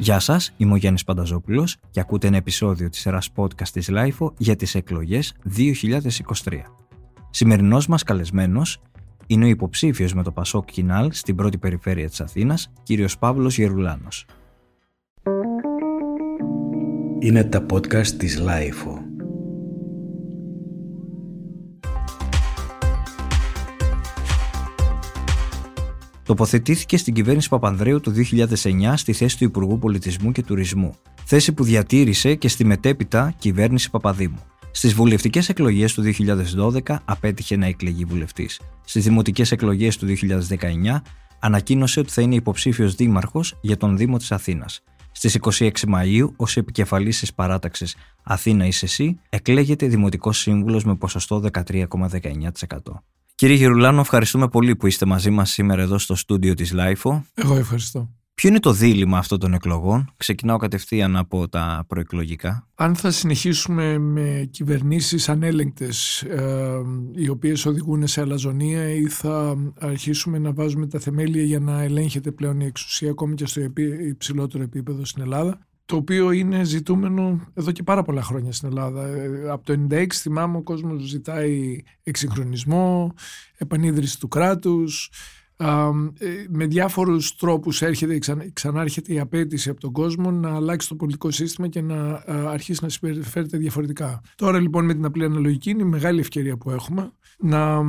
Γεια σας, είμαι ο Γιάννης Πανταζόπουλος και ακούτε ένα επεισόδιο της σειράς podcast της LIFO για τις εκλογές 2023. Σημερινός μας καλεσμένος είναι ο υποψήφιος με το Πασόκ Κινάλ στην πρώτη περιφέρεια της Αθήνας, κύριος Παύλος Γερουλάνος. Είναι τα podcast της LIFO. Τοποθετήθηκε στην κυβέρνηση Παπανδρέου το 2009 στη θέση του Υπουργού Πολιτισμού και Τουρισμού, θέση που διατήρησε και στη μετέπειτα κυβέρνηση Παπαδήμου. Στις βουλευτικές εκλογές του 2012 απέτυχε να εκλεγεί βουλευτής. Στις δημοτικές εκλογές του 2019 ανακοίνωσε ότι θα είναι υποψήφιος δήμαρχος για τον Δήμο της Αθήνας. Στις 26 Μαου, ως επικεφαλής της παράταξης Αθήνα είσαι εσύ, εκλέγεται δημοτικός σύμβουλος με ποσοστό 13,19%. Κύριε Γερουλάνο, ευχαριστούμε πολύ που είστε μαζί μας σήμερα εδώ στο στούντιο της LIFO. Εγώ ευχαριστώ. Ποιο είναι το δίλημα αυτών των εκλογών; Ξεκινάω κατευθείαν από τα προεκλογικά. Αν θα συνεχίσουμε με κυβερνήσεις ανέλεγκτες ε, οι οποίες οδηγούν σε αλαζονία ή θα αρχίσουμε να βάζουμε τα θεμέλια για να ελέγχεται πλέον η εξουσία ακόμη και στο υψηλότερο επίπεδο στην Ελλάδα; Το οποίο είναι ζητούμενο εδώ και πάρα πολλά χρόνια στην Ελλάδα. Ε, από το 1996 θυμάμαι ο κόσμος ζητάει εξυγχρονισμό, επανίδρυση του κράτους, ε, με διάφορους τρόπους έρχεται, ξανάρχεται η απέτηση από τον κόσμο να αλλάξει το πολιτικό σύστημα και να αρχίσει να συμπεριφέρεται διαφορετικά. Τώρα λοιπόν με την απλή αναλογική είναι η μεγάλη ευκαιρία που έχουμε να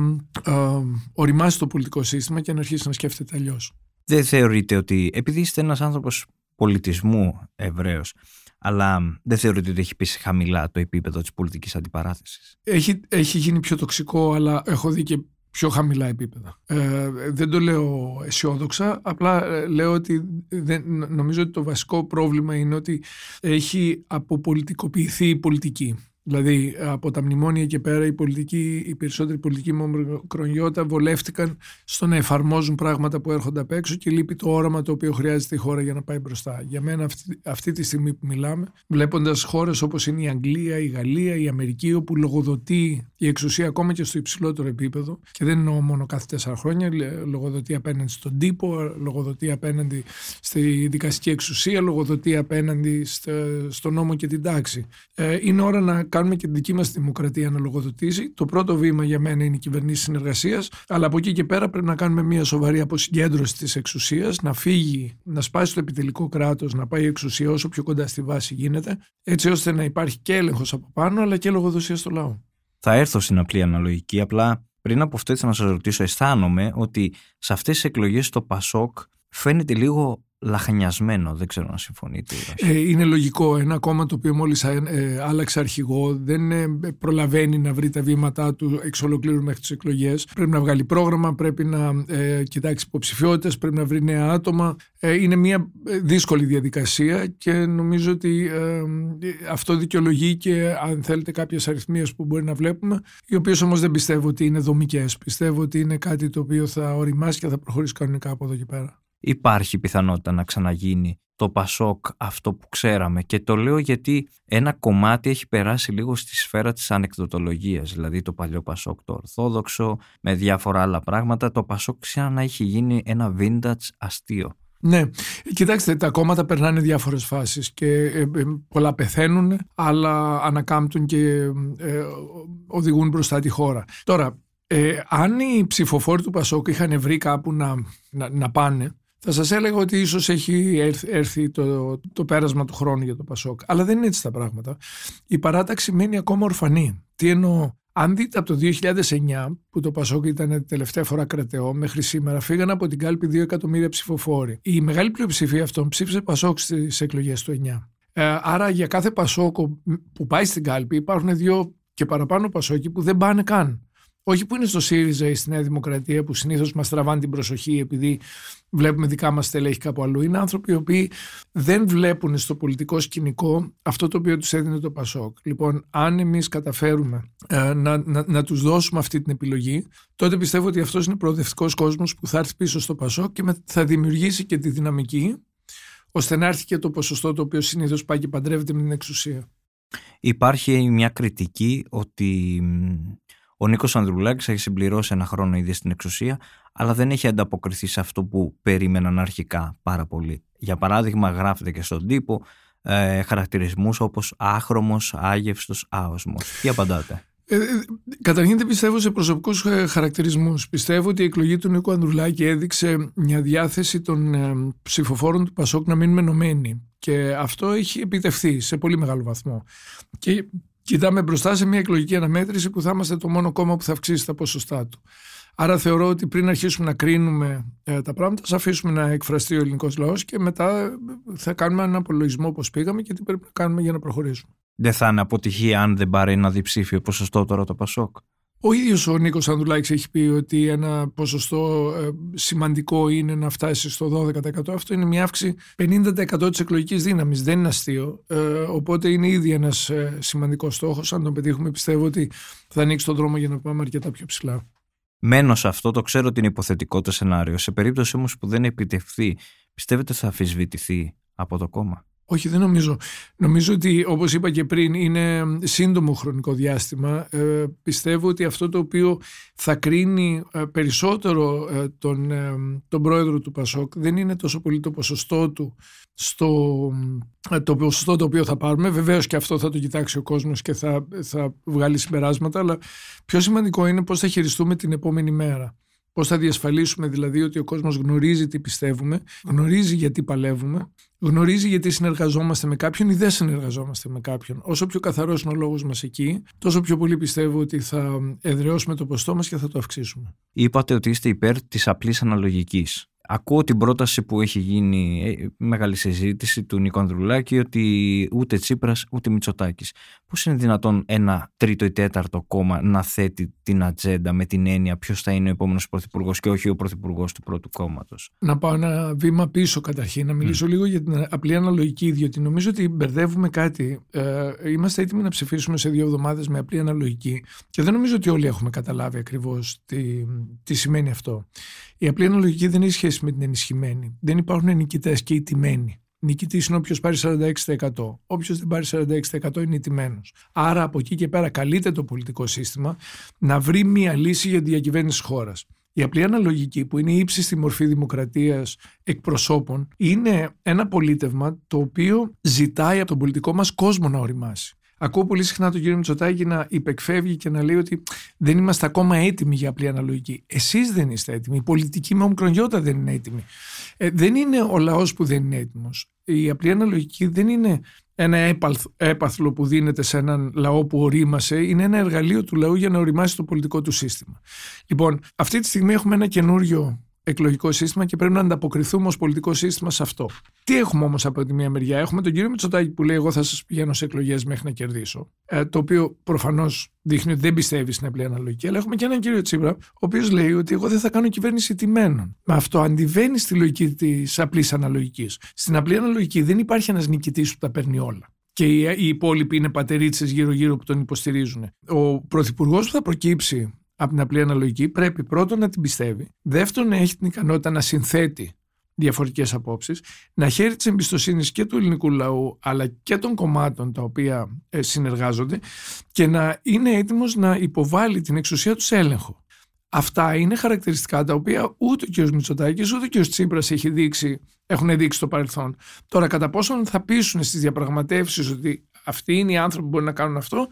οριμάσει το πολιτικό σύστημα και να αρχίσει να σκέφτεται αλλιώς. Δεν θεωρείτε ότι επειδή είστε ένας άνθρωπος πολιτισμού ευρέως. Αλλά δεν θεωρείτε ότι έχει πείσει χαμηλά το επίπεδο της πολιτικής αντιπαράθεσης. Έχει, έχει γίνει πιο τοξικό, αλλά έχω δει και πιο χαμηλά επίπεδα. Ε, δεν το λέω αισιόδοξα, απλά ε, λέω ότι δεν, νομίζω ότι το βασικό πρόβλημα είναι ότι έχει αποπολιτικοποιηθεί η πολιτική. Δηλαδή από τα μνημόνια και πέρα οι, πολιτικοί, οι περισσότεροι πολιτικοί μονοκρονιώτα βολεύτηκαν στο να εφαρμόζουν πράγματα που έρχονται απ' έξω και λείπει το όραμα το οποίο χρειάζεται η χώρα για να πάει μπροστά. Για μένα αυτή, αυτή τη στιγμή που μιλάμε, βλέποντας χώρες όπως είναι η Αγγλία, η Γαλλία, η Αμερική, όπου λογοδοτεί η εξουσία ακόμα και στο υψηλότερο επίπεδο και δεν εννοώ μόνο κάθε τέσσερα χρόνια, λογοδοτεί απέναντι στον τύπο, λογοδοτεί απέναντι στη δικαστική εξουσία, λογοδοτεί απέναντι στο νόμο και την τάξη. Ε, είναι ώρα να κάνουμε και την δική μας δημοκρατία να λογοδοτήσει. Το πρώτο βήμα για μένα είναι η κυβερνήση συνεργασίας, αλλά από εκεί και πέρα πρέπει να κάνουμε μια σοβαρή αποσυγκέντρωση της εξουσίας, να φύγει, να σπάσει το επιτελικό κράτος, να πάει η εξουσία όσο πιο κοντά στη βάση γίνεται, έτσι ώστε να υπάρχει και έλεγχος από πάνω, αλλά και λογοδοσία στο λαό. Θα έρθω στην απλή αναλογική, απλά πριν από αυτό να σας ρωτήσω, αισθάνομαι ότι σε αυτές τις εκλογές το Πασόκ φαίνεται λίγο λαχανιασμένο. Δεν ξέρω αν συμφωνείτε. Ε, είναι λογικό. Ένα κόμμα το οποίο μόλις ε, άλλαξε αρχηγό δεν ε, προλαβαίνει να βρει τα βήματά του εξ ολοκλήρου μέχρι τις εκλογές. Πρέπει να βγάλει πρόγραμμα, πρέπει να ε, κοιτάξει υποψηφιότητες, πρέπει να βρει νέα άτομα. Ε, είναι μια δύσκολη διαδικασία και νομίζω ότι αυτό δικαιολογεί και αν θέλετε κάποιες αριθμίες που μπορεί να βλέπουμε, οι οποίες όμως δεν πιστεύω ότι είναι δομικές. Πιστεύω ότι είναι κάτι το οποίο θα οριμάσει και θα προχωρήσει κανονικά από εδώ και πέρα υπάρχει πιθανότητα να ξαναγίνει το Πασόκ αυτό που ξέραμε. Και το λέω γιατί ένα κομμάτι έχει περάσει λίγο στη σφαίρα της ανεκδοτολογίας δηλαδή το παλιό Πασόκ το Ορθόδοξο με διάφορα άλλα πράγματα. Το Πασόκ ξανά να έχει γίνει ένα vintage αστείο. Ναι, κοιτάξτε, τα κόμματα περνάνε διάφορες φάσεις και ε, ε, πολλά πεθαίνουν, αλλά ανακάμπτουν και ε, οδηγούν μπροστά τη χώρα. Τώρα, αν οι ψηφοφόροι του Πασόκ είχαν βρει κάπου να, να, να πάνε, θα σας έλεγα ότι ίσως έχει έρθει το, το πέρασμα του χρόνου για το Πασόκ. Αλλά δεν είναι έτσι τα πράγματα. Η παράταξη μένει ακόμα ορφανή. Τι εννοώ; Αν δείτε από το 2009 που το Πασόκ ήταν τελευταία φορά κρατεό μέχρι σήμερα φύγαν από την κάλπη 2 εκατομμύρια ψηφοφόροι. Η μεγάλη πλειοψηφία αυτών ψήφισε Πασόκ στις εκλογές του 9. Ε, άρα για κάθε Πασόκο που πάει στην κάλπη υπάρχουν δύο και παραπάνω Πασόκοι που δεν πάνε καν όχι που είναι στο ΣΥΡΙΖΑ ή στη Νέα Δημοκρατία που συνήθως μας τραβάνε την προσοχή επειδή βλέπουμε δικά μας στελέχη κάπου αλλού. Είναι άνθρωποι οι οποίοι δεν βλέπουν στο πολιτικό σκηνικό αυτό το οποίο τους έδινε το Πασόκ. Λοιπόν, αν εμείς καταφέρουμε ε, να, να, να τους δώσουμε αυτή την επιλογή, τότε πιστεύω ότι αυτός είναι προοδευτικός κόσμος που θα έρθει πίσω στο Πασόκ και θα δημιουργήσει και τη δυναμική ώστε να έρθει και το ποσοστό το οποίο συνήθως πάει και παντρεύεται με την εξουσία. Υπάρχει μια κριτική ότι Ο Νίκος Ανδρουλάκης έχει συμπληρώσει ένα χρόνο ήδη στην εξουσία, αλλά δεν έχει ανταποκριθεί σε αυτό που περίμεναν αρχικά πάρα πολύ. Για παράδειγμα, γράφεται και στον τύπο ε, χαρακτηρισμούς όπως άχρωμος, άγευστος, άοσμος. Τι απαντάτε; Ε, ε, καταρχήν δεν πιστεύω σε προσωπικούς ε, χαρακτηρισμούς. Πιστεύω ότι η εκλογή του Νίκου Ανδρουλάκη έδειξε μια διάθεση των ε, ψηφοφόρων του Πασόκ να μείνουν ενωμένοι. Και αυτό έχει επιτευχθεί σε πολύ μεγάλο βαθμό. Και κοιτάμε μπροστά σε μια εκλογική αναμέτρηση που θα είμαστε το μόνο κόμμα που θα αυξήσει τα ποσοστά του. Άρα θεωρώ ότι πριν αρχίσουμε να κρίνουμε ε, τα πράγματα, θα αφήσουμε να εκφραστεί ο ελληνικός λαός και μετά ε, θα κάνουμε έναν απολογισμό πώ πήγαμε και τι πρέπει να κάνουμε για να προχωρήσουμε. Δεν θα είναι αποτυχία αν δεν πάρει ένα διψήφιο ποσοστό τώρα το Πασόκ. Ο ίδιος ο Νίκος Ανδουλάκη έχει πει ότι ένα ποσοστό ε, σημαντικό είναι να φτάσει στο 12%. Αυτό είναι μια αύξηση 50% της εκλογικής δύναμης. Δεν είναι αστείο. Ε, οπότε είναι ήδη ένας ε, σημαντικός στόχος. Αν τον πετύχουμε, πιστεύω ότι θα ανοίξει τον δρόμο για να πάμε αρκετά πιο ψηλά. Μένω σε αυτό, το ξέρω ότι είναι υποθετικό το σενάριο. Σε περίπτωση όμως που δεν επιτευχθεί, πιστεύετε θα αφισβητηθεί από το κόμμα; Όχι, δεν νομίζω. Νομίζω ότι, όπως είπα και πριν, είναι σύντομο χρονικό διάστημα. Ε, πιστεύω ότι αυτό το οποίο θα κρίνει ε, περισσότερο ε, τον, ε, τον πρόεδρο του Πασόκ δεν είναι τόσο πολύ το ποσοστό του στο το ποσοστό το οποίο θα πάρουμε. Βεβαίως και αυτό θα το κοιτάξει ο κόσμος και θα, θα βγάλει συμπεράσματα, αλλά πιο σημαντικό είναι πώς θα χειριστούμε την επόμενη μέρα. Πώς θα διασφαλίσουμε δηλαδή ότι ο κόσμος γνωρίζει τι πιστεύουμε, γνωρίζει γιατί παλεύουμε, γνωρίζει γιατί συνεργαζόμαστε με κάποιον ή δεν συνεργαζόμαστε με κάποιον. Όσο πιο καθαρός είναι ο λόγος μας εκεί, τόσο πιο πολύ πιστεύω ότι θα εδραιώσουμε το ποστό μας και θα το αυξήσουμε. Είπατε ότι είστε υπέρ της απλής αναλογικής. Ακούω την πρόταση που έχει γίνει ε, μεγάλη συζήτηση του Νίκο Ανδρουλάκη ότι ούτε Τσίπρας ούτε Μητσοτάκης. Πώς είναι δυνατόν ένα τρίτο ή τέταρτο κόμμα να θέτει την ατζέντα με την έννοια ποιος θα είναι ο επόμενος πρωθυπουργός και όχι ο πρωθυπουργός του πρώτου κόμματος; Να πάω ένα βήμα πίσω καταρχήν, να μιλήσω λίγο για την απλή αναλογική, διότι νομίζω ότι μπερδεύουμε κάτι. Ε, είμαστε έτοιμοι να ψηφίσουμε σε δύο εβδομάδες με απλή αναλογική και δεν νομίζω ότι όλοι έχουμε καταλάβει ακριβώς τι, τι σημαίνει αυτό. Η απλή αναλογική δεν έχει σχέση με την ενισχυμένη. Δεν υπάρχουν νικητές και ηττημένοι. Νικητής είναι όποιος πάρει 46%. Όποιος δεν πάρει 46% είναι ηττημένος. Άρα από εκεί και πέρα καλείται το πολιτικό σύστημα να βρει μια λύση για τη διακυβέρνηση χώρας. Η απλή αναλογική, που είναι η ύψιστη μορφή δημοκρατίας εκπροσώπων, είναι ένα πολίτευμα το οποίο ζητάει από τον πολιτικό μας κόσμο να οριμάσει. Ακούω πολύ συχνά τον κύριο Μητσοτάκη να υπεκφεύγει και να λέει ότι δεν είμαστε ακόμα έτοιμοι για απλή αναλογική. Εσείς δεν είστε έτοιμοι. Η πολιτική με ομικρονιώτα δεν είναι έτοιμη. Ε, δεν είναι ο λαός που δεν είναι έτοιμος. Η απλή αναλογική δεν είναι ένα έπαθλο που δίνεται σε έναν λαό που ορίμασε, είναι ένα εργαλείο του λαού για να οριμάσει το πολιτικό του σύστημα. Λοιπόν, αυτή τη στιγμή έχουμε ένα καινούριο εκλογικό σύστημα και πρέπει να ανταποκριθούμε ως πολιτικό σύστημα σε αυτό. Τι έχουμε όμως από τη μία μεριά; Έχουμε τον κύριο Μητσοτάκη που λέει: Εγώ θα σας πηγαίνω σε εκλογές μέχρι να κερδίσω. Ε, το οποίο προφανώς δείχνει ότι δεν πιστεύει στην απλή αναλογική. Αλλά έχουμε και έναν κύριο Τσίπρα, ο οποίος λέει ότι εγώ δεν θα κάνω κυβέρνηση τιμένων. Με αυτό αντιβαίνει στη λογική της απλής αναλογικής. Στην απλή αναλογική δεν υπάρχει ένας νικητής που τα παίρνει όλα και οι υπόλοιποι είναι πατερίτσε γύρω-γύρω που τον υποστηρίζουν. Ο πρωθυπουργός που θα προκύψει από την απλή αναλογική πρέπει πρώτον να την πιστεύει, δεύτερον να έχει την ικανότητα να συνθέτει διαφορετικές απόψεις, να χαίρει της εμπιστοσύνης και του ελληνικού λαού αλλά και των κομμάτων τα οποία ε, συνεργάζονται και να είναι έτοιμος να υποβάλει την εξουσία του σε έλεγχο. Αυτά είναι χαρακτηριστικά τα οποία ούτε ο κ. Μητσοτάκης ούτε ο κ. Τσίπρας έχει δείξει, έχουν δείξει στο παρελθόν. Τώρα κατά πόσον θα πείσουν στις διαπραγματεύσεις ότι αυτοί είναι οι άνθρωποι που μπορεί να κάνουν αυτό,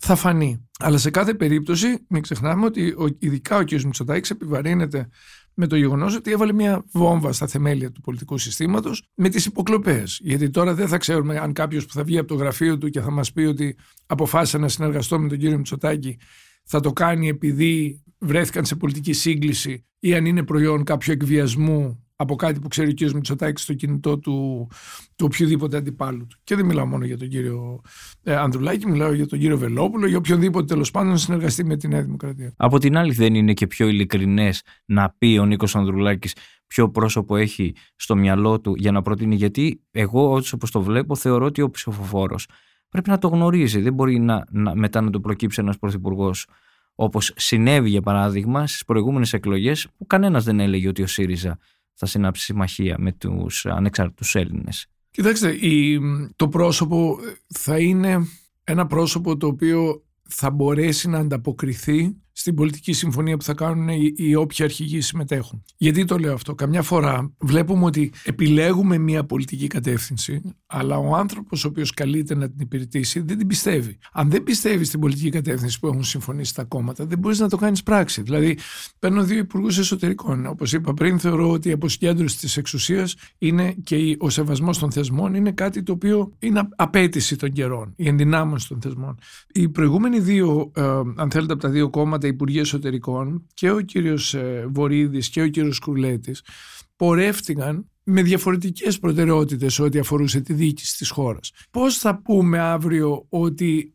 θα φανεί. Αλλά σε κάθε περίπτωση, μην ξεχνάμε ότι ειδικά ο κ. Μητσοτάκης επιβαρύνεται με το γεγονός ότι έβαλε μια βόμβα στα θεμέλια του πολιτικού συστήματος με τις υποκλοπές. Γιατί τώρα δεν θα ξέρουμε αν κάποιος που θα βγει από το γραφείο του και θα μας πει ότι αποφάσισε να συνεργαστώ με τον κύριο Μητσοτάκη θα το κάνει επειδή βρέθηκαν σε πολιτική σύγκληση ή αν είναι προϊόν κάποιου εκβιασμού από κάτι που ξέρει ο κ. Μητσοτάκης στο κινητό του, του οποιοδήποτε αντιπάλου του. Και δεν μιλάω μόνο για τον κύριο ε, Ανδρουλάκη, μιλάω για τον κύριο Βελόπουλο, για οποιονδήποτε τέλος πάντων συνεργαστεί με τη Νέα Δημοκρατία. Από την άλλη, δεν είναι και πιο ειλικρινές να πει ο Νίκος Ανδρουλάκης ποιο πρόσωπο έχει στο μυαλό του για να προτείνει. Γιατί εγώ, όπω το βλέπω, θεωρώ ότι ο ψηφοφόρος πρέπει να το γνωρίζει. Δεν μπορεί να, να, μετά να του προκύψει ένας πρωθυπουργός όπως συνέβη για παράδειγμα στις προηγούμενες εκλογές, που κανένας δεν έλεγε ότι ο ΣΥΡΙΖΑ θα συνάψει συμμαχία με τους ανεξάρτητους Έλληνες. Κοιτάξτε, η, το πρόσωπο θα είναι ένα πρόσωπο το οποίο θα μπορέσει να ανταποκριθεί στην πολιτική συμφωνία που θα κάνουν οι, οι όποιοι αρχηγοί συμμετέχουν. Γιατί το λέω αυτό. Καμιά φορά βλέπουμε ότι επιλέγουμε μια πολιτική κατεύθυνση, αλλά ο άνθρωπος ο οποίος καλείται να την υπηρετήσει δεν την πιστεύει. Αν δεν πιστεύει στην πολιτική κατεύθυνση που έχουν συμφωνήσει τα κόμματα, δεν μπορείς να το κάνεις πράξη. Δηλαδή, παίρνω δύο υπουργούς εσωτερικών. Όπως είπα πριν, θεωρώ ότι η αποσυγκέντρωση της εξουσίας είναι και ο σεβασμός των θεσμών είναι κάτι το οποίο είναι απέτηση των καιρών, η ενδυνάμωση των θεσμών. Οι προηγούμενοι δύο, ε, αν θέλετε, από τα δύο κόμματα, Υπουργοί Εσωτερικών και ο κύριος ε, Βορύδης και ο κύριος Κουρλέτης πορεύτηκαν με διαφορετικές προτεραιότητες ό,τι αφορούσε τη διοίκηση της χώρας. Πώς θα πούμε αύριο ότι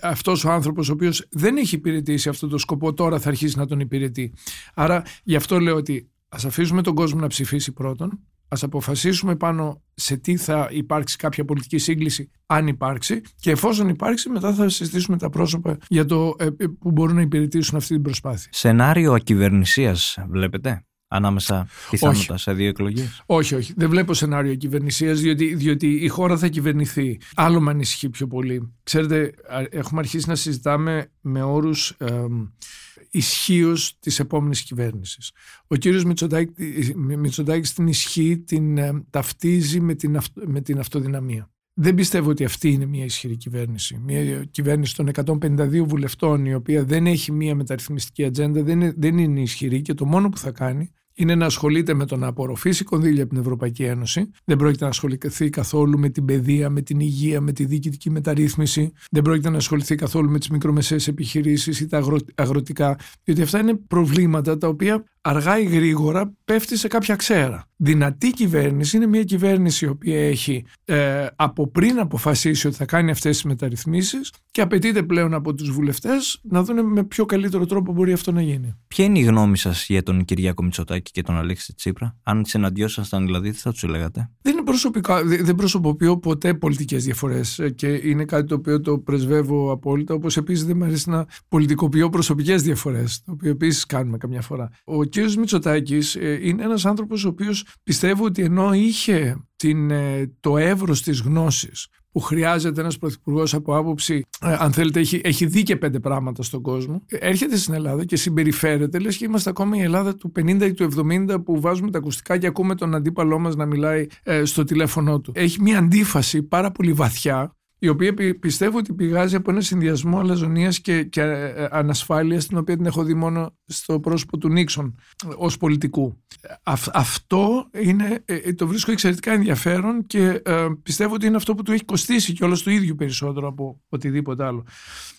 αυτός ο άνθρωπος ο οποίος δεν έχει υπηρετήσει αυτό το σκοπό τώρα θα αρχίσει να τον υπηρετεί. Άρα γι' αυτό λέω ότι ας αφήσουμε τον κόσμο να ψηφίσει πρώτον ας αποφασίσουμε πάνω σε τι θα υπάρξει κάποια πολιτική σύγκληση αν υπάρξει και εφόσον υπάρξει μετά θα συζητήσουμε τα πρόσωπα για το ε, ε, που μπορούν να υπηρετήσουν αυτή την προσπάθεια. Σενάριο ακυβερνησίας βλέπετε ανάμεσα πιθανότητα σε δύο εκλογές. Όχι, όχι. Δεν βλέπω σενάριο κυβερνησία, διότι, διότι η χώρα θα κυβερνηθεί. Άλλο με ανησυχεί πιο πολύ. Ξέρετε, έχουμε αρχίσει να συζητάμε με όρους ε, ισχύως της επόμενης κυβέρνησης. Ο κύριος Μητσοτάκη την ισχύ την ε, ταυτίζει με την, με την αυτοδυναμία. Δεν πιστεύω ότι αυτή είναι μια ισχυρή κυβέρνηση. Μια κυβέρνηση των 152 βουλευτών, η οποία δεν έχει μια μεταρρυθμιστική ατζέντα, δεν είναι, δεν είναι ισχυρή και το μόνο που θα κάνει είναι να ασχολείται με το να απορροφήσει κονδύλια από την Ευρωπαϊκή Ένωση. Δεν πρόκειται να ασχοληθεί καθόλου με την παιδεία, με την υγεία, με τη διοικητική μεταρρύθμιση. Δεν πρόκειται να ασχοληθεί καθόλου με τις μικρομεσαίες επιχειρήσεις ή τα αγροτικά. Διότι αυτά είναι προβλήματα τα οποία αργά ή γρήγορα πέφτει σε κάποια ξέρα. Δυνατή κυβέρνηση είναι μια κυβέρνηση η οποία έχει ε, από πριν αποφασίσει ότι θα κάνει αυτές τις μεταρρυθμίσεις και απαιτείται πλέον από τους βουλευτές να δουν με πιο καλύτερο τρόπο μπορεί αυτό να γίνει. Ποια είναι η γνώμη σας για τον Κυριάκο Μητσοτάκη και τον Αλέξη Τσίπρα, αν συναντιόσασταν δηλαδή τι θα τους λέγατε. Δεν είναι προσωπικά, δεν προσωποποιώ ποτέ πολιτικές διαφορές ε, και είναι κάτι το οποίο το πρεσβεύω απόλυτα, όπως επίσης δεν μου αρέσει να πολιτικοποιώ προσωπικές διαφορές, το οποίο επίσης κάνουμε καμιά φορά. Ο κ. Μητσοτάκης ε, είναι ένας άνθρωπος ο οποίος πιστεύω ότι ενώ είχε την, ε, το εύρος της γνώσης που χρειάζεται ένας πρωθυπουργός από άποψη, ε, αν θέλετε, έχει, έχει δει και πέντε πράγματα στον κόσμο, έρχεται στην Ελλάδα και συμπεριφέρεται, λες και είμαστε ακόμα η Ελλάδα του 50 ή του 70 που βάζουμε τα ακουστικά και ακούμε τον αντίπαλό μας να μιλάει στο τηλέφωνό του. Έχει μια αντίφαση πάρα πολύ βαθιά η οποία πιστεύω ότι πηγάζει από ένα συνδυασμό αλαζονίας και, και ε, ε, ανασφάλειας, την οποία την έχω δει μόνο στο πρόσωπο του Νίξον ως πολιτικού. αυτό είναι, ε, το βρίσκω εξαιρετικά ενδιαφέρον και πιστεύω ότι είναι αυτό που του έχει κοστίσει και όλο το ίδιο περισσότερο από οτιδήποτε άλλο.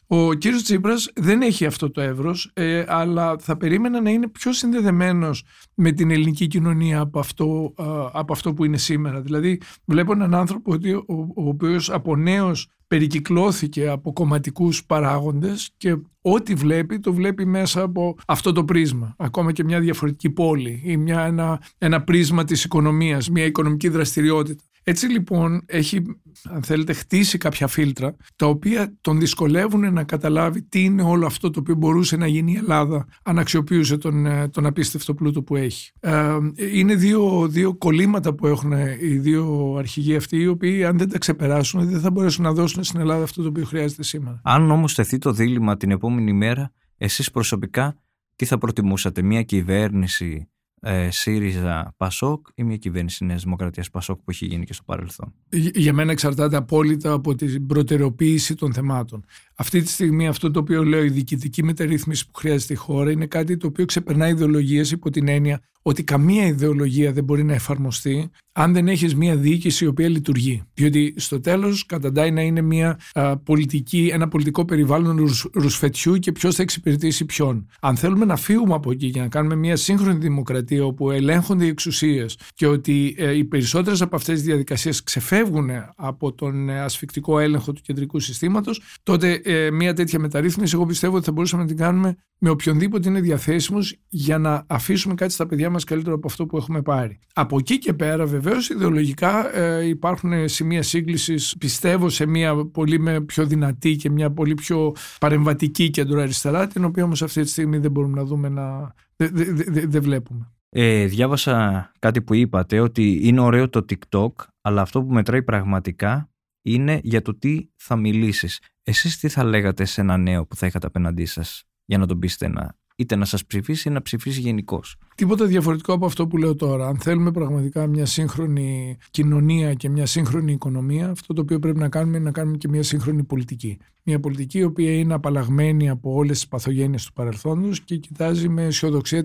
Ο κύριος Τσίπρας δεν έχει αυτό το εύρος, ε, αλλά θα περίμενα να είναι πιο συνδεδεμένος με την ελληνική κοινωνία από αυτό, από αυτό που είναι σήμερα. Δηλαδή βλέπω έναν άνθρωπο ο, ο, ο οποίος από νέος περικυκλώθηκε από κομματικούς παράγοντες και ό,τι βλέπει το βλέπει μέσα από αυτό το πρίσμα. Ακόμα και μια διαφορετική πόλη ή μια, ένα, ένα πρίσμα της οικονομίας, μια οικονομική δραστηριότητα. Έτσι λοιπόν έχει, αν θέλετε, χτίσει κάποια φίλτρα τα οποία τον δυσκολεύουν να καταλάβει τι είναι όλο αυτό το οποίο μπορούσε να γίνει η Ελλάδα αν αξιοποιούσε τον, ε, τον απίστευτο πλούτο που έχει. Ε, είναι δύο, δύο κολλήματα που έχουν οι δύο αρχηγοί αυτοί οι οποίοι αν δεν τα ξεπεράσουν δεν θα μπορέσουν να δώσουν στην Ελλάδα αυτό το οποίο χρειάζεται σήμερα. Αν όμως θεθεί το δίλημα την επόμενη μέρα, εσείς προσωπικά τι θα προτιμούσατε, μια κυβέρνηση ε, ΣΥΡΙΖΑ Πασόκ ή μια κυβέρνηση Νέας Δημοκρατίας Πασόκ που έχει γίνει και στο παρελθόν; Για μένα εξαρτάται απόλυτα από την προτεραιοποίηση των θεμάτων. Αυτή τη στιγμή αυτό το οποίο λέω η διοικητική μεταρρύθμιση που χρειάζεται η χώρα είναι κάτι το οποίο ξεπερνάει ιδεολογίες υπό την έννοια ότι καμία ιδεολογία δεν μπορεί να εφαρμοστεί αν δεν έχεις μια διοίκηση η οποία λειτουργεί. Διότι στο τέλος καταντάει να είναι μια πολιτική, ένα πολιτικό περιβάλλον ρους, ρουσφετιού και ποιος θα εξυπηρετήσει ποιον. Αν θέλουμε να φύγουμε από εκεί και να κάνουμε μια σύγχρονη δημοκρατία όπου ελέγχονται οι εξουσίες και ότι ε, οι περισσότερες από αυτές τις διαδικασίες ξεφεύγουν από τον ε, ασφικτικό έλεγχο του κεντρικού συστήματος, τότε ε, μια τέτοια μεταρρύθμιση εγώ πιστεύω ότι θα μπορούσαμε να την κάνουμε με οποιονδήποτε είναι διαθέσιμος για να αφήσουμε κάτι στα παιδιά μας καλύτερο από αυτό που έχουμε πάρει. Από εκεί και πέρα, βεβαίως, ιδεολογικά ε, υπάρχουν σημεία σύγκλησης, πιστεύω, σε μια πολύ με πιο δυνατή και μια πολύ πιο παρεμβατική κεντροαριστερά, την οποία όμως αυτή τη στιγμή δεν μπορούμε να δούμε να. Δεν δε, δε, βλέπουμε. Ε, διάβασα κάτι που είπατε ότι είναι ωραίο το TikTok, αλλά αυτό που μετράει πραγματικά είναι για το τι θα μιλήσεις. Εσείς τι θα λέγατε σε ένα νέο που θα είχατε απέναντί σας για να τον πείσετε να είτε να σας ψηφίσει ή να ψηφίσει γενικώς; Τίποτα διαφορετικό από αυτό που λέω τώρα. Αν θέλουμε πραγματικά μια σύγχρονη κοινωνία και μια σύγχρονη οικονομία, αυτό το οποίο πρέπει να κάνουμε είναι να κάνουμε και μια σύγχρονη πολιτική. Μια πολιτική η οποία είναι απαλλαγμένη από όλες τις παθογένειες του παρελθόντος και κοιτάζει με αισιοδοξία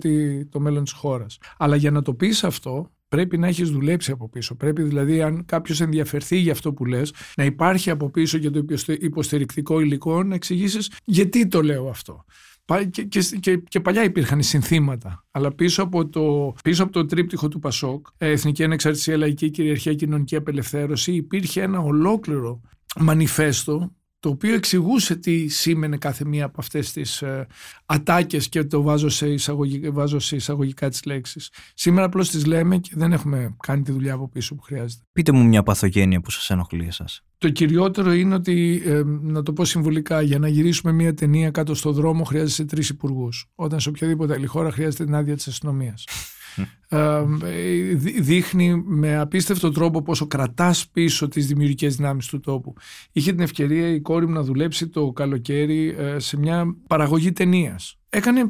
το μέλλον της χώρας. Αλλά για να το πεις αυτό, πρέπει να έχεις δουλέψει από πίσω. Πρέπει δηλαδή, αν κάποιος ενδιαφερθεί για αυτό που λες, να υπάρχει από πίσω για το υποστηρικτικό υλικό, να εξηγήσεις γιατί το λέω αυτό. Και, και, και, παλιά υπήρχαν συνθήματα. Αλλά πίσω από, το, πίσω από το τρίπτυχο του Πασόκ, ε, Εθνική Ανεξαρτησία, Λαϊκή Κυριαρχία, Κοινωνική Απελευθέρωση, υπήρχε ένα ολόκληρο μανιφέστο το οποίο εξηγούσε τι σήμαινε κάθε μία από αυτές τις ε, ατάκες και το βάζω σε, εισαγωγικά, βάζω σε εισαγωγικά τις λέξεις. Σήμερα απλώς τις λέμε και δεν έχουμε κάνει τη δουλειά από πίσω που χρειάζεται. Πείτε μου μια παθογένεια που σας ενοχλεί εσάς. Το κυριότερο είναι ότι, ε, να το πω συμβολικά, για να γυρίσουμε μια ταινία κάτω στο δρόμο χρειάζεσαι τρεις υπουργούς. Όταν σε οποιαδήποτε άλλη χώρα χρειάζεται την άδεια της αστυνομίας. Ε, δείχνει με απίστευτο τρόπο πόσο κρατάς πίσω τις δημιουργικές δυνάμεις του τόπου. Είχε την ευκαιρία η κόρη μου να δουλέψει το καλοκαίρι ε, σε μια παραγωγή ταινίας. Έκανε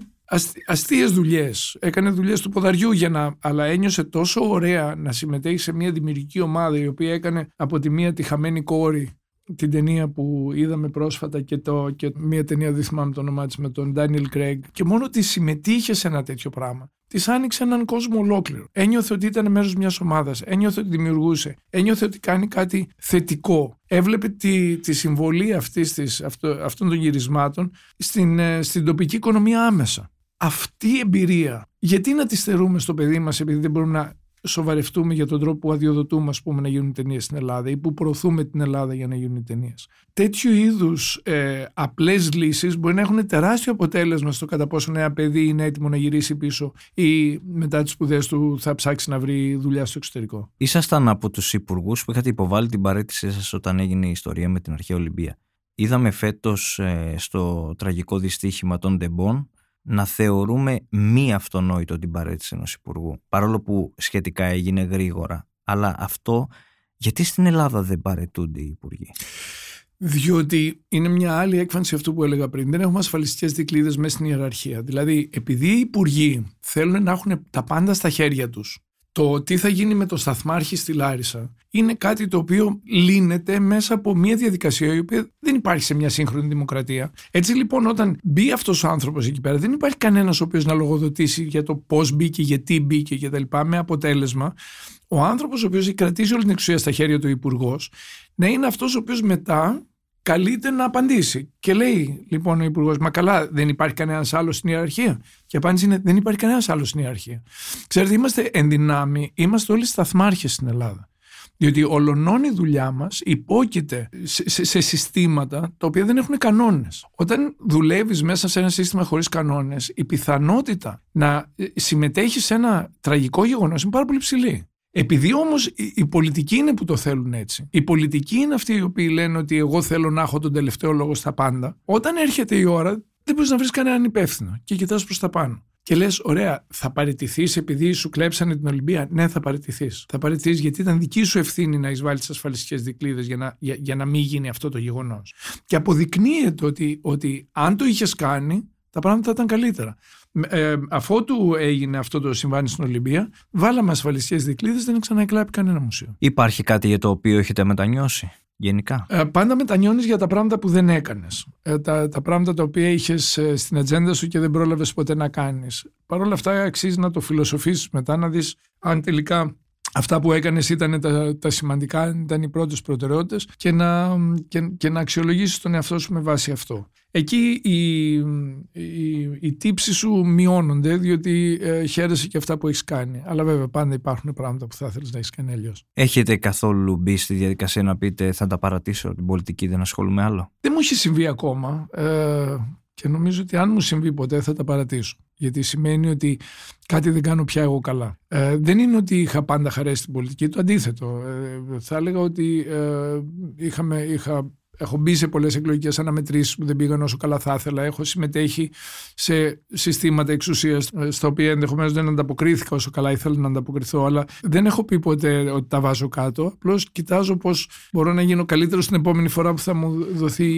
αστείες δουλειές. Έκανε δουλειές του ποδαριού για να. Αλλά ένιωσε τόσο ωραία να συμμετέχει σε μια δημιουργική ομάδα η οποία έκανε από τη μία τη χαμένη κόρη την ταινία που είδαμε πρόσφατα και, το, και μια ταινία δεν θυμάμαι το όνομά της με τον Daniel Craig και μόνο ότι συμμετείχε σε ένα τέτοιο πράγμα της άνοιξε έναν κόσμο ολόκληρο. Ένιωθε ότι ήταν μέρος μιας ομάδας. Ένιωθε ότι δημιουργούσε. Ένιωθε ότι κάνει κάτι θετικό. Έβλεπε τη, τη συμβολή αυτής της, αυτό, αυτών των γυρισμάτων στην, ε, στην τοπική οικονομία άμεσα. Αυτή η εμπειρία, γιατί να τη στερούμε στο παιδί μας επειδή δεν μπορούμε να σοβαρευτούμε για τον τρόπο που αδειοδοτούμε ας πούμε, να γίνουν ταινίες στην Ελλάδα ή που προωθούμε την Ελλάδα για να γίνουν ταινίες. Τέτοιου είδους ε, απλές λύσεις μπορεί να έχουν τεράστιο αποτέλεσμα στο κατά πόσο ένα παιδί είναι έτοιμο να γυρίσει πίσω ή μετά τις σπουδές του θα ψάξει να βρει δουλειά στο εξωτερικό. Ήσασταν από τους υπουργούς που είχατε υποβάλει την παρέτησή σας όταν έγινε η ιστορία με την αρχαία Ολυμπία. Είδαμε φέτος ε, στο τραγικό δυστύχημα των Ντεμπών να θεωρούμε μη αυτονόητο την παρέτηση ενός υπουργού, παρόλο που σχετικά έγινε γρήγορα. Αλλά αυτό, γιατί στην Ελλάδα δεν παρετούνται οι υπουργοί; Διότι είναι μια άλλη έκφανση αυτού που έλεγα πριν. Δεν έχουμε ασφαλιστικές δικλείδες μέσα στην ιεραρχία. Δηλαδή, επειδή οι υπουργοί θέλουν να έχουν τα πάντα στα χέρια τους το τι θα γίνει με το σταθμάρχη στη Λάρισα είναι κάτι το οποίο λύνεται μέσα από μια διαδικασία η οποία δεν υπάρχει σε μια σύγχρονη δημοκρατία. Έτσι λοιπόν όταν μπει αυτός ο άνθρωπος εκεί πέρα δεν υπάρχει κανένας ο οποίος να λογοδοτήσει για το πώς μπήκε, γιατί μπήκε κτλ. με αποτέλεσμα ο άνθρωπος ο οποίος έχει κρατήσει όλη την εξουσία στα χέρια του υπουργός να είναι αυτός ο οποίος μετά καλείται να απαντήσει. Και λέει λοιπόν ο Υπουργός, Μα καλά, δεν υπάρχει κανένας άλλος στην ιεραρχία. Και η απάντηση είναι: Δεν υπάρχει κανένας άλλος στην ιεραρχία. Ξέρετε, είμαστε ενδυνάμοι, είμαστε όλοι σταθμάρχες στην Ελλάδα. Διότι ολονών η δουλειά μας υπόκειται σε, σε, συστήματα τα οποία δεν έχουν κανόνες. Όταν δουλεύεις μέσα σε ένα σύστημα χωρίς κανόνες, η πιθανότητα να συμμετέχεις σε ένα τραγικό γεγονός είναι πάρα πολύ ψηλή. Επειδή όμως οι πολιτικοί είναι που το θέλουν έτσι, οι πολιτικοί είναι αυτοί οι οποίοι λένε ότι εγώ θέλω να έχω τον τελευταίο λόγο στα πάντα, όταν έρχεται η ώρα δεν μπορείς να βρεις κανέναν υπεύθυνο και κοιτάς προς τα πάνω. Και λες, ωραία, θα παραιτηθείς επειδή σου κλέψανε την Ολυμπία. Ναι, θα παραιτηθείς. Θα παραιτηθείς γιατί ήταν δική σου ευθύνη να εισβάλλεις τις ασφαλιστικές δικλείδες για, να, για, για να μην γίνει αυτό το γεγονός. Και αποδεικνύεται ότι, ότι αν το είχες κάνει, τα πράγματα θα ήταν καλύτερα. Ε, αφότου έγινε αυτό το συμβάν στην Ολυμπία, βάλαμε ασφαλιστικές δικλείδες, δεν ξαναεκλάπει κανένα μουσείο. Υπάρχει κάτι για το οποίο έχετε μετανιώσει. Γενικά; Ε, πάντα μετανιώνεις για τα πράγματα που δεν έκανες. Ε, τα, τα πράγματα τα οποία είχες ε, στην ατζέντα σου και δεν πρόλαβες ποτέ να κάνεις. Παρ' όλα αυτά, αξίζει να το φιλοσοφήσει μετά, να δεις αν τελικά αυτά που έκανες ήταν τα, τα σημαντικά, ήταν οι πρώτες προτεραιότητες και να, και, και να αξιολογήσεις τον εαυτό σου με βάση αυτό. Εκεί οι, οι, οι τύψεις σου μειώνονται διότι ε, χαίρεσαι και αυτά που έχεις κάνει. Αλλά βέβαια πάντα υπάρχουν πράγματα που θα ήθελες να έχεις κάνει αλλιώς. Έχετε καθόλου μπει στη διαδικασία να πείτε θα τα παρατήσω την πολιτική, δεν ασχολούμαι άλλο. Δεν μου έχει συμβεί ακόμα. Ε, και νομίζω ότι αν μου συμβεί ποτέ θα τα παρατήσω. Γιατί σημαίνει ότι κάτι δεν κάνω πια εγώ καλά. Ε, δεν είναι ότι είχα πάντα χαρέσει την πολιτική, το αντίθετο. Ε, θα έλεγα ότι ε, είχαμε, είχα έχω μπει σε πολλές εκλογικές αναμετρήσεις που δεν πήγαν όσο καλά θα ήθελα. Έχω συμμετέχει σε συστήματα εξουσίας στα οποία ενδεχομένως δεν ανταποκρίθηκα όσο καλά ήθελα να ανταποκριθώ. Αλλά δεν έχω πει ποτέ ότι τα βάζω κάτω. Απλώς κοιτάζω πώς μπορώ να γίνω καλύτερος την επόμενη φορά που θα μου δοθεί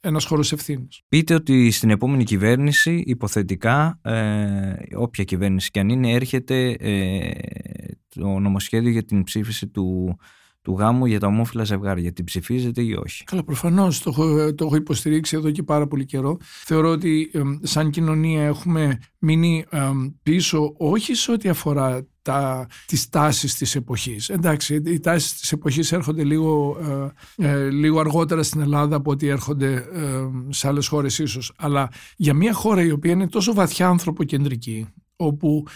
ένας χώρος ευθύνης. Πείτε ότι στην επόμενη κυβέρνηση, υποθετικά, ε, όποια κυβέρνηση και αν είναι, έρχεται ε, το νομοσχέδιο για την ψήφιση του, του γάμου για τα ομόφυλα ζευγάρια. Την ψηφίζετε ή όχι. Καλά, προφανώς το, έχω, το έχω υποστηρίξει εδώ και πάρα πολύ καιρό. Θεωρώ ότι ε, σαν κοινωνία έχουμε μείνει ε, πίσω όχι σε ό,τι αφορά τα, τις τάσεις της εποχής. Εντάξει, οι τάσεις της εποχής έρχονται λίγο, ε, ε, λίγο αργότερα στην Ελλάδα από ότι έρχονται ε, σε άλλες χώρες ίσως. Αλλά για μια χώρα η οποία είναι τόσο βαθιά ανθρωποκεντρική, όπου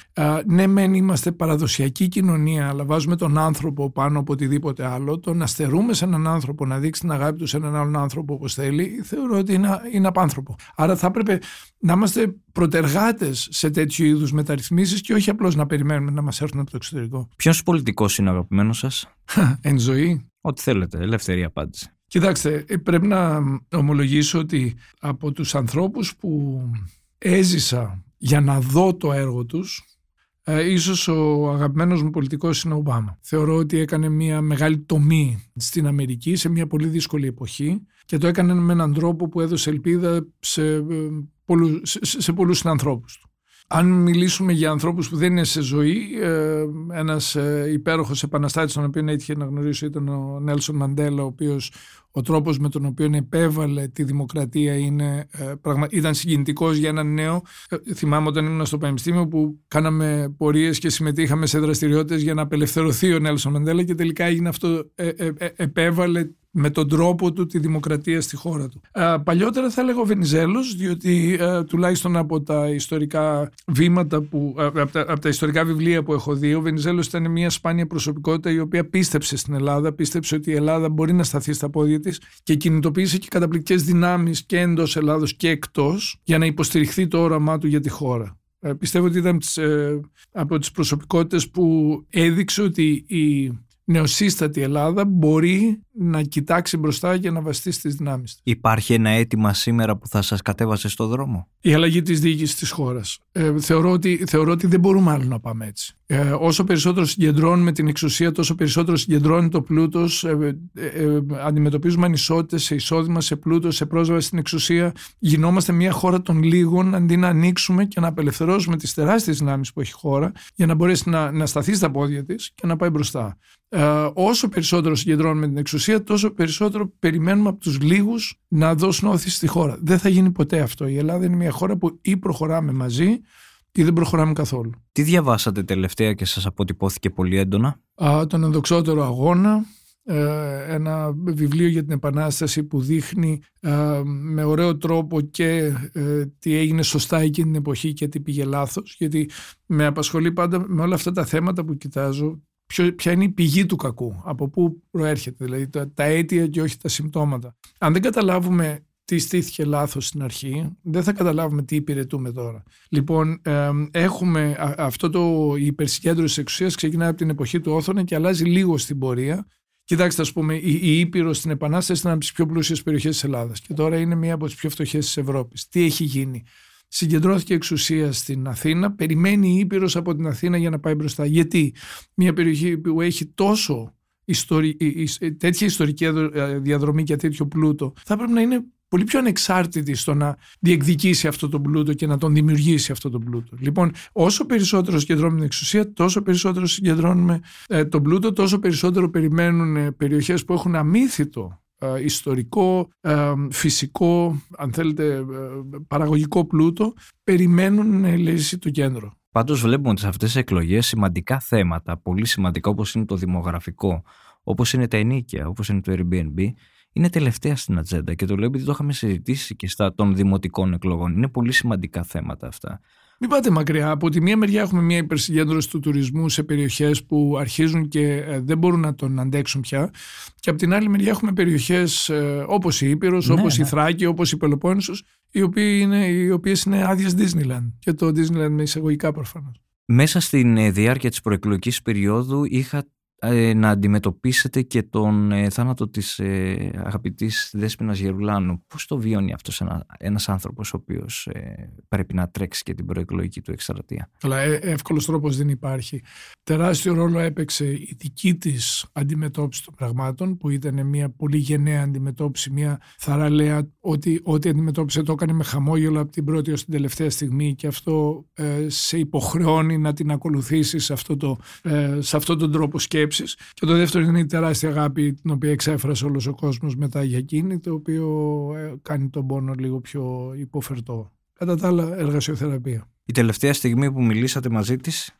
ναι μεν είμαστε παραδοσιακή κοινωνία αλλά βάζουμε τον άνθρωπο πάνω από οτιδήποτε άλλο το να στερούμε σε έναν άνθρωπο να δείξει την αγάπη του σε έναν άλλον άνθρωπο όπως θέλει θεωρώ ότι είναι, είναι απάνθρωπο. Άρα θα έπρεπε να είμαστε προτεργάτες σε τέτοιου είδους μεταρρυθμίσεις και όχι απλώς να περιμένουμε να μας έρθουν από το εξωτερικό. Ποιος πολιτικός είναι αγαπημένος σας; Εν ζωή. Ό,τι θέλετε, ελεύθερη απάντηση. Κοιτάξτε, ε, πρέπει να ομολογήσω ότι από τους ανθρώπους που έζησα για να δω το έργο τους ε, ίσως ο αγαπημένος μου πολιτικός είναι ο Ομπάμα. Θεωρώ ότι έκανε μια μεγάλη τομή στην Αμερική σε μια πολύ δύσκολη εποχή και το έκανε με έναν τρόπο που έδωσε ελπίδα σε, ε, πολλούς, σε, σε πολλούς συνανθρώπους του. Αν μιλήσουμε για ανθρώπους που δεν είναι σε ζωή, ε, ένας ε, υπέροχος επαναστάτης τον οποίο έτυχε να γνωρίσω ήταν ο Νέλσον Μαντέλα, ο οποίος ο τρόπος με τον οποίο επέβαλε τη δημοκρατία είναι, ε, ήταν συγκινητικός για έναν νέο. Θυμάμαι όταν ήμουν στο Πανεπιστήμιο που κάναμε πορείες και συμμετείχαμε σε δραστηριότητες για να απελευθερωθεί ο Νέλσον Μαντέλα και τελικά έγινε αυτό, επέβαλε με τον τρόπο του τη δημοκρατία στη χώρα του. Ε, παλιότερα θα έλεγα ο Βενιζέλος, διότι ε, τουλάχιστον από τα ιστορικά βήματα, που, ε, από, τα, από, τα, ιστορικά βιβλία που έχω δει, ο Βενιζέλος ήταν μια σπάνια προσωπικότητα η οποία πίστεψε στην Ελλάδα, πίστεψε ότι η Ελλάδα μπορεί να σταθεί στα πόδια της και κινητοποίησε και καταπληκτικές δυνάμεις και εντός Ελλάδος και εκτός για να υποστηριχθεί το όραμά του για τη χώρα. Ε, πιστεύω ότι ήταν από τις προσωπικότητες που έδειξε ότι η νεοσύστατη Ελλάδα μπορεί να κοιτάξει μπροστά και να βαστεί στις δυνάμεις Υπάρχει ένα αίτημα σήμερα που θα σας κατέβασε στο δρόμο; Η αλλαγή της διοίκησης της χώρας. Ε, θεωρώ, ότι, θεωρώ ότι δεν μπορούμε άλλο να πάμε έτσι. Ε, όσο περισσότερο συγκεντρώνουμε την εξουσία, τόσο περισσότερο συγκεντρώνει το πλούτος, ε, ε, ε, αντιμετωπίζουμε ανισότητες σε εισόδημα, σε πλούτος, σε πρόσβαση στην εξουσία. Γινόμαστε μια χώρα των λίγων αντί να ανοίξουμε και να απελευθερώσουμε τις τεράστιες δυνάμεις που έχει η χώρα για να μπορέσει να, να σταθεί στα πόδια της και να πάει μπροστά. Ε, όσο περισσότερο συγκεντρώνουμε την εξουσία, τόσο περισσότερο περιμένουμε από τους λίγους να δώσουν όθηση στη χώρα. Δεν θα γίνει ποτέ αυτό. Η Ελλάδα είναι μια χώρα που ή προχωράμε μαζί ή δεν προχωράμε καθόλου. Τι διαβάσατε τελευταία και σας αποτυπώθηκε πολύ έντονα; Α, τον ενδοξότερο αγώνα, ε, ένα βιβλίο για την Επανάσταση που δείχνει ε, με ωραίο τρόπο και ε, τι έγινε σωστά εκείνη την εποχή και τι πήγε λάθος γιατί με απασχολεί πάντα με όλα αυτά τα θέματα που κοιτάζω ποια είναι η πηγή του κακού, από πού προέρχεται, δηλαδή τα, τα αίτια και όχι τα συμπτώματα. Αν δεν καταλάβουμε τι στήθηκε λάθος στην αρχή, δεν θα καταλάβουμε τι υπηρετούμε τώρα. Λοιπόν, έχουμε αυτό το η υπερσυγκέντρωση της εξουσίας ξεκινάει από την εποχή του Όθωνα και αλλάζει λίγο στην πορεία. Κοιτάξτε, ας πούμε, η, η Ήπειρος στην Επανάσταση ήταν από τις πιο πλούσιες περιοχές της Ελλάδας και τώρα είναι μία από τις πιο φτωχές της Ευρώπης. Τι έχει γίνει; Συγκεντρώθηκε εξουσία στην Αθήνα, περιμένει η Ήπειρος από την Αθήνα για να πάει μπροστά. Γιατί μια περιοχή που έχει τόσο ιστορι... τέτοια ιστορική ε, διαδρομή και τέτοιο πλούτο θα πρέπει να είναι πολύ πιο ανεξάρτητη στο να διεκδικήσει αυτό τον πλούτο και να τον δημιουργήσει αυτό τον πλούτο. Λοιπόν, όσο περισσότερο συγκεντρώνουμε την εξουσία, τόσο περισσότερο συγκεντρώνουμε ε, τον πλούτο, τόσο περισσότερο περιμένουν ε, περιοχές που έχουν αμύθιτο ε, ιστορικό, ε, φυσικό, αν θέλετε, ε, παραγωγικό πλούτο, περιμένουν να λύσει το κέντρο. Πάντως βλέπουμε ότι σε αυτές τις εκλογές σημαντικά θέματα, πολύ σημαντικά όπως είναι το δημογραφικό, όπως είναι τα ενίκια, όπως είναι το Airbnb, είναι τελευταία στην ατζέντα και το λέω επειδή το είχαμε συζητήσει και στα των δημοτικών εκλογών. Είναι πολύ σημαντικά θέματα αυτά. Μην πάτε μακριά. Από τη μία μεριά έχουμε μια υπερσυγκέντρωση του τουρισμού σε περιοχές που αρχίζουν και ε, δεν μπορούν να τον αντέξουν πια. Και από την άλλη μεριά έχουμε περιοχές ε, όπως η Ήπειρος, ναι, όπως η ναι. Θράκη, όπως η Πελοπόννησος, οι, είναι, οι οποίες είναι άδειες Disneyland. Και το Disneyland με εισαγωγικά προφανώς. Μέσα στην ε, διάρκεια της προεκλογικής περίοδου είχα ε, να αντιμετωπίσετε και τον ε, θάνατο της ε, αγαπητής Δέσποινας Γερουλάνου. Πώς το βιώνει αυτός ένα, ένας άνθρωπος ο οποίος ε, πρέπει να τρέξει και την προεκλογική του εκστρατεία; Αλλά ε, εύκολος τρόπος δεν υπάρχει. Τεράστιο ρόλο έπαιξε η δική της αντιμετώπιση των πραγμάτων που ήταν μια πολύ γενναία αντιμετώπιση, μια θαραλέα ότι ό,τι αντιμετώπισε το έκανε με χαμόγελο από την πρώτη ως την τελευταία στιγμή και αυτό ε, σε υποχρεώνει να την ακολουθήσεις σε αυτό, το, ε, σε αυτόν τον τρόπο σκέψης. Και το δεύτερο είναι η τεράστια αγάπη την οποία εξέφρασε όλος ο κόσμος μετά για εκείνη το οποίο ε, κάνει τον πόνο λίγο πιο υποφερτό. Κατά τα άλλα εργασιοθεραπεία. Η τελευταία στιγμή που μιλήσατε μαζί της...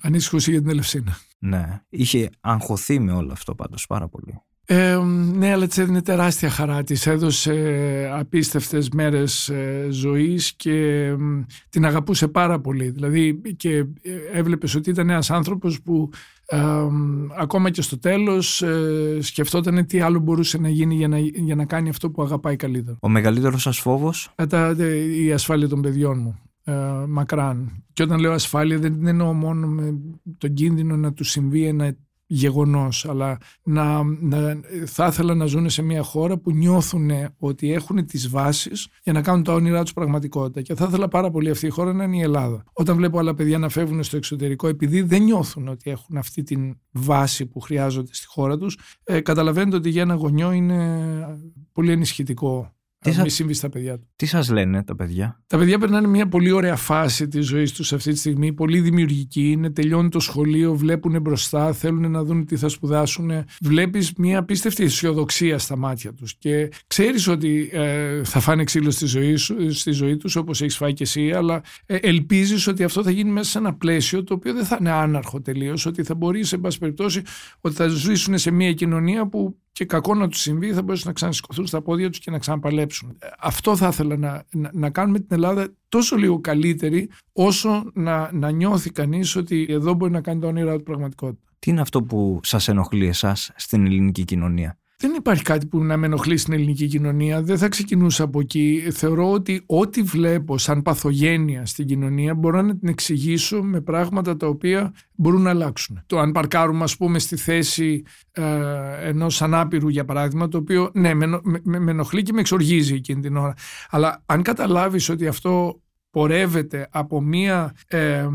Ανήσυχος για την Ελευσίνα. Ναι, είχε αγχωθεί με όλο αυτό πάντως πάρα πολύ. Ε, ναι, αλλά της έδινε τεράστια χαρά. Της έδωσε απίστευτες μέρες ε, ζωής και την αγαπούσε πάρα πολύ. Δηλαδή και ε, έβλεπες ότι ήταν ένας άνθρωπος που ακόμα και στο τέλος ε, σκεφτόταν τι άλλο μπορούσε να γίνει για να, για να κάνει αυτό που αγαπάει καλύτερα. Ο μεγαλύτερος σας φόβος; η ασφάλεια των παιδιών μου. μακράν. Και όταν λέω ασφάλεια δεν εννοώ μόνο με τον κίνδυνο να του συμβεί ένα γεγονός αλλά να, να, θα ήθελα να ζουν σε μια χώρα που νιώθουν ότι έχουν τις βάσεις για να κάνουν τα όνειρά τους πραγματικότητα. Και θα ήθελα πάρα πολύ αυτή η χώρα να είναι η Ελλάδα. Όταν βλέπω άλλα παιδιά να φεύγουν στο εξωτερικό επειδή δεν νιώθουν ότι έχουν αυτή την βάση που χρειάζονται στη χώρα τους ε, καταλαβαίνετε ότι για ένα γονιό είναι πολύ ενισχυτικό τι σα... συμβεί στα παιδιά του. Τι σας λένε τα παιδιά; Τα παιδιά περνάνε μια πολύ ωραία φάση της ζωής τους αυτή τη στιγμή. Πολύ δημιουργική. Είναι, τελειώνει το σχολείο, βλέπουν μπροστά, θέλουν να δουν τι θα σπουδάσουν. Βλέπεις μια απίστευτη αισιοδοξία στα μάτια τους. Και ξέρεις ότι ε, θα φάνε ξύλο στη ζωή, σου, στη ζωή τους, όπως έχεις φάει και εσύ, αλλά ε, ελπίζεις ότι αυτό θα γίνει μέσα σε ένα πλαίσιο το οποίο δεν θα είναι άναρχο τελείως. Ότι θα μπορείς, σε πάση περιπτώσει, ότι θα ζήσουν σε μια κοινωνία που και κακό να τους συμβεί θα μπορέσουν να ξανασηκωθούν στα πόδια τους και να ξαναπαλέψουν. Αυτό θα ήθελα να, να, να κάνουμε την Ελλάδα τόσο λίγο καλύτερη όσο να, να νιώθει κανείς ότι εδώ μπορεί να κάνει το όνειρα του πραγματικότητα. Τι είναι αυτό που σας ενοχλεί εσάς στην ελληνική κοινωνία; Δεν υπάρχει κάτι που να με ενοχλεί στην ελληνική κοινωνία. Δεν θα ξεκινούσα από εκεί. Θεωρώ ότι ό,τι βλέπω σαν παθογένεια στην κοινωνία μπορώ να την εξηγήσω με πράγματα τα οποία μπορούν να αλλάξουν. Το αν παρκάρουμε, ας πούμε, στη θέση ε, ενός ανάπηρου, για παράδειγμα, το οποίο ναι, με, με, με ενοχλεί και με εξοργίζει εκείνη την ώρα. Αλλά αν καταλάβεις ότι αυτό πορεύεται από μία ε,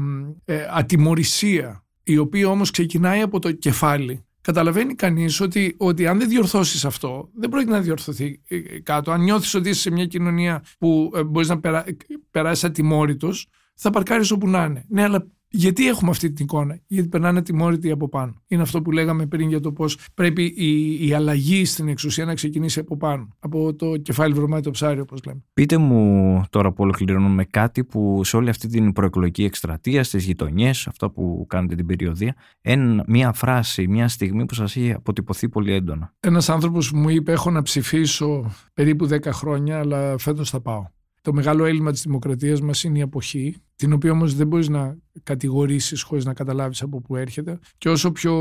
ε, ατιμορρησία η οποία όμως ξεκινάει από το κεφάλι καταλαβαίνει κανείς ότι, ότι αν δεν διορθώσεις αυτό, δεν πρόκειται να διορθωθεί ε, κάτω. Αν νιώθεις ότι είσαι σε μια κοινωνία που ε, μπορείς να περά, περάσεις ατιμόρυτος, θα παρκάρεις όπου να είναι. Ναι, αλλά γιατί έχουμε αυτή την εικόνα, Γιατί περνάνε τιμόρυτοι από πάνω. Είναι αυτό που λέγαμε πριν για το πώς πρέπει η, η αλλαγή στην εξουσία να ξεκινήσει από πάνω. Από το κεφάλι βρωμάει το ψάρι, όπως λέμε. Πείτε μου τώρα που ολοκληρώνουμε κάτι που σε όλη αυτή την προεκλογική εκστρατεία, στις γειτονιές, αυτά που κάνετε την περιοδία, εν, μία φράση, μία στιγμή που σας έχει αποτυπωθεί πολύ έντονα. Ένας άνθρωπος μου είπε: Έχω να ψηφίσω περίπου 10 χρόνια, αλλά φέτος θα πάω. Το μεγάλο έλλειμμα της δημοκρατίας μας είναι η αποχή, την οποία όμως δεν μπορείς να κατηγορήσεις χωρίς να καταλάβεις από πού έρχεται. Και όσο πιο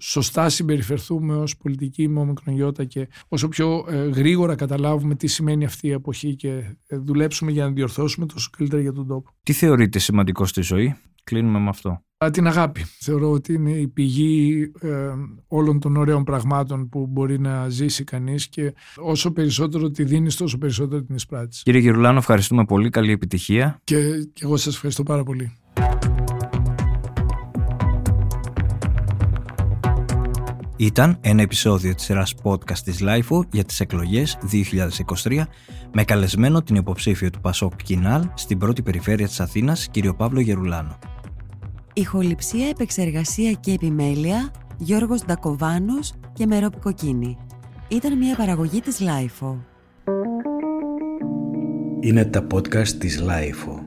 σωστά συμπεριφερθούμε ως πολιτικοί με ομικρονιώτα και όσο πιο ε, γρήγορα καταλάβουμε τι σημαίνει αυτή η αποχή και ε, δουλέψουμε για να διορθώσουμε, τόσο καλύτερα για τον τόπο. Τι θεωρείτε σημαντικό στη ζωή, κλείνουμε με αυτό την αγάπη. Θεωρώ ότι είναι η πηγή ε, όλων των ωραίων πραγμάτων που μπορεί να ζήσει κανείς και όσο περισσότερο τη δίνεις τόσο περισσότερο την εισπράττεις. Κύριε Γερουλάνο, ευχαριστούμε πολύ. Καλή επιτυχία. Και, και εγώ σας ευχαριστώ πάρα πολύ. Ήταν ένα επεισόδιο της σειράς podcast της LIFO για τις εκλογές 2023 με καλεσμένο την υποψήφιο του Πασόκ Κινάλ στην πρώτη περιφέρεια της Αθήνας, κύριο Παύλο Γερουλάνο. Ηχοληψία, επεξεργασία και επιμέλεια Γιώργος Ντακοβάνος και Μερόπη Κοκκίνη. Ήταν μια παραγωγή της Λάιφο. Είναι τα podcast της Λάιφο.